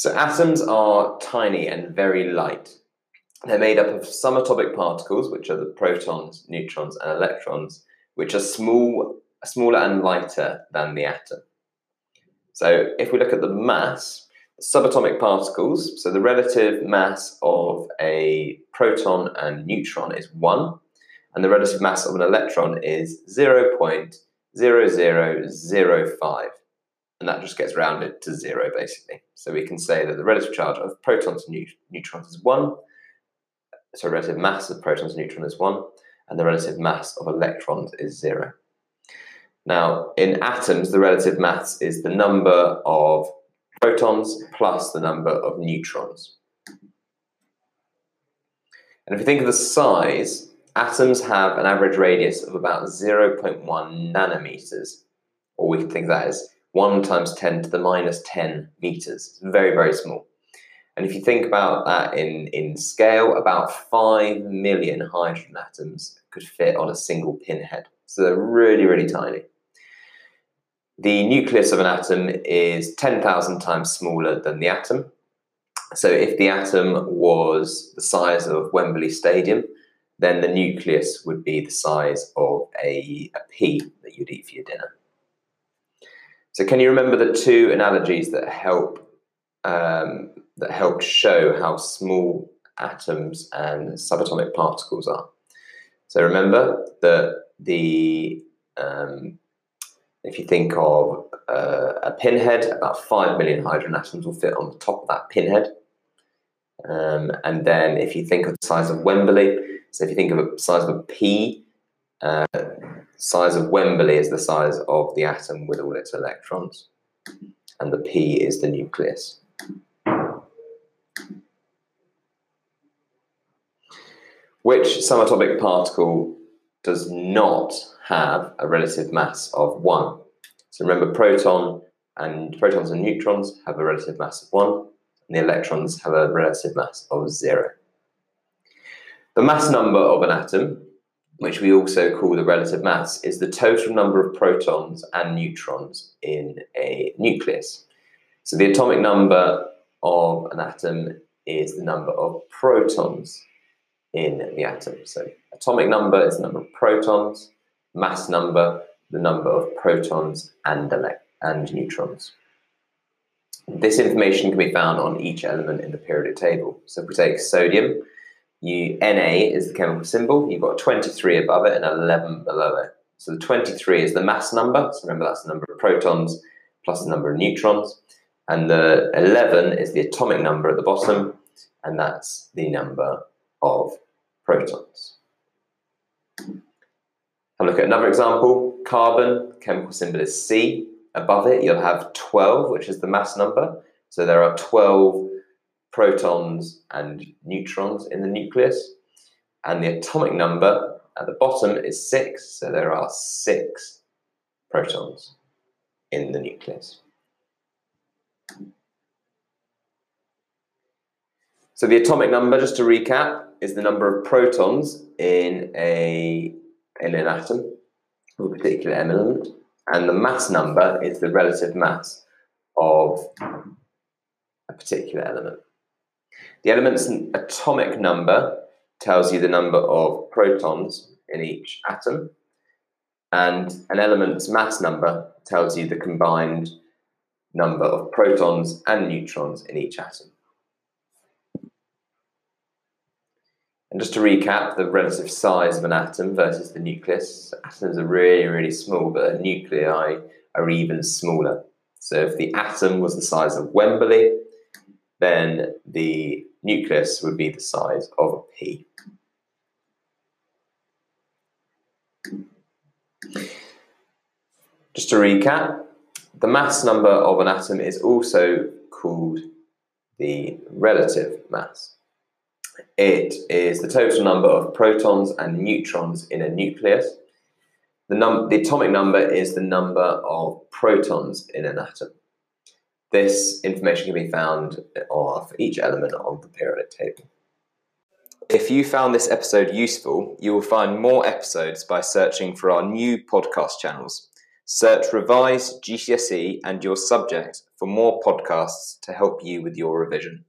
So atoms are tiny and very light. They're made up of subatomic particles, which are the protons, neutrons, and electrons, which are small, smaller and lighter than the atom. So if we look at the mass, subatomic particles, so the relative mass of a proton and neutron is 1, and the relative mass of an electron is 0.0005. And that just gets rounded to zero, basically. So we can say that the relative charge of protons and neutrons is 1, so relative mass of protons and neutrons is 1, and the relative mass of electrons is 0. Now, in atoms, the relative mass is the number of protons plus the number of neutrons. And if you think of the size, atoms have an average radius of about 0.1 nanometers, or we can think of that as 1 times 10 to the minus 10 meters. It's very, very small. And if you think about that in, in scale, about 5 million hydrogen atoms could fit on a single pinhead. So they're really, really tiny. The nucleus of an atom is 10,000 times smaller than the atom. So if the atom was the size of Wembley Stadium, then the nucleus would be the size of a, a pea that you'd eat for your dinner. So can you remember the two analogies that help um, that help show how small atoms and subatomic particles are? So remember that the um, if you think of uh, a pinhead, about 5 million hydrogen atoms will fit on the top of that pinhead. Um, and then if you think of the size of Wembley, so if you think of the size of a pea, uh, size of Wembley is the size of the atom with all its electrons. And the pea is the nucleus. Which subatomic particle does not have a relative mass of 1. So remember, proton and protons and neutrons have a relative mass of 1, and the electrons have a relative mass of 0. The mass number of an atom, which we also call the relative mass, is the total number of protons and neutrons in a nucleus. So the atomic number of an atom is the number of protons in the atom. So atomic number is the number of protons, mass number, the number of protons and, and neutrons. This information can be found on each element in the periodic table. So if we take sodium, you, Na is the chemical symbol, you've got 23 above it and 11 below it. So the 23 is the mass number, so remember that's the number of protons plus the number of neutrons. And the 11 is the atomic number at the bottom, and that's the number of protons. A look at another example. Carbon, chemical symbol is C. Above it, you'll have 12, which is the mass number. So there are 12 protons and neutrons in the nucleus. And the atomic number at the bottom is 6. So there are 6 protons in the nucleus. So the atomic number, just to recap, is the number of protons in a in an atom a particular element, and the mass number is the relative mass of a particular element. The element's atomic number tells you the number of protons in each atom, and an element's mass number tells you the combined number of protons and neutrons in each atom. And just to recap, the relative size of an atom versus the nucleus, atoms are really, really small, but nuclei are even smaller. So if the atom was the size of Wembley, then the nucleus would be the size of a pea. Just to recap, the mass number of an atom is also called the relative mass. It is the total number of protons and neutrons in a nucleus. The, the atomic number is the number of protons in an atom. This information can be found uh, for each element on the periodic table. If you found this episode useful, you will find more episodes by searching for our new podcast channels. Search Revise GCSE and your subject for more podcasts to help you with your revision.